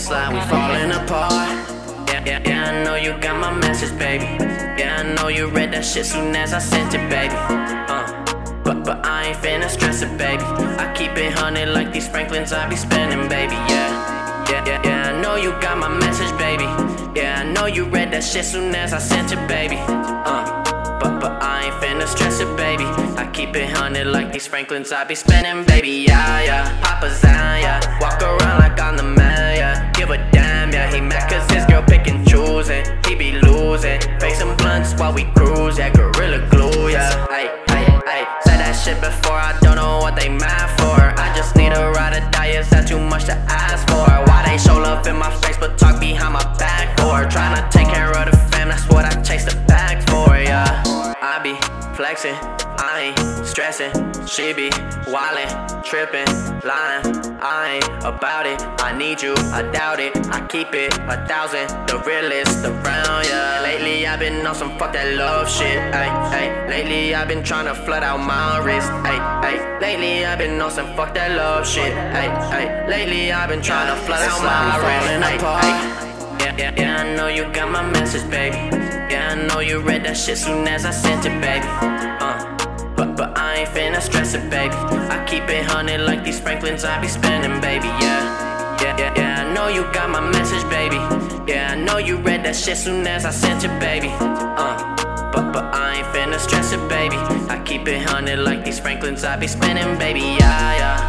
slide, we're falling apart. Yeah, yeah, yeah, I know you got my message, baby. Yeah, I know you read that shit soon as I sent it, baby. Uh, but, but I ain't finna stress it, baby. I keep it hundred like these Franklins I be spending, baby. Yeah, yeah, yeah, yeah, I know you got my message, baby. Yeah, I know you read that shit soon as I sent it, baby. Uh, keep it hundred like these Franklins I be spending, baby. Yeah, yeah, Papa Zan, yeah. Walk around like I'm the man, yeah. Give a damn, yeah. He mad cause his girl pick and choosing. He be losing. some blunts while we cruise, yeah. Gorilla glue, yeah. Ay, ay, ay. Said that shit before, I don't know what they mad for. I just need a ride or die, is that too much to ask for? Why they show love in my face but talk behind my back for? Tryna take care of the fam, that's what I chase the bag for, yeah. I be flexing, I ain't stressing. She be wildin', trippin', lying. I ain't about it. I need you, I doubt it. I keep it a thousand, the realest around, yeah. Lately I've been on some fuck that love shit, ay, ay. Lately I've been tryna flood out my wrist, ay, ay. Lately I've been on some fuck that love shit, ay, ay. Lately I've been tryna flood out my wrist. Yeah, yeah, yeah, I know you got my message, baby. I know you read that shit soon as I sent it, baby. Uh, but, but I ain't finna stress it, baby. I keep it hundred like these Franklins I be spending, baby. Yeah, yeah, yeah, yeah, I know you got my message, baby. Yeah, I know you read that shit soon as I sent it, baby. Uh, but, but I ain't finna stress it, baby. I keep it hundred like these Franklins I be spending, baby. Yeah, yeah.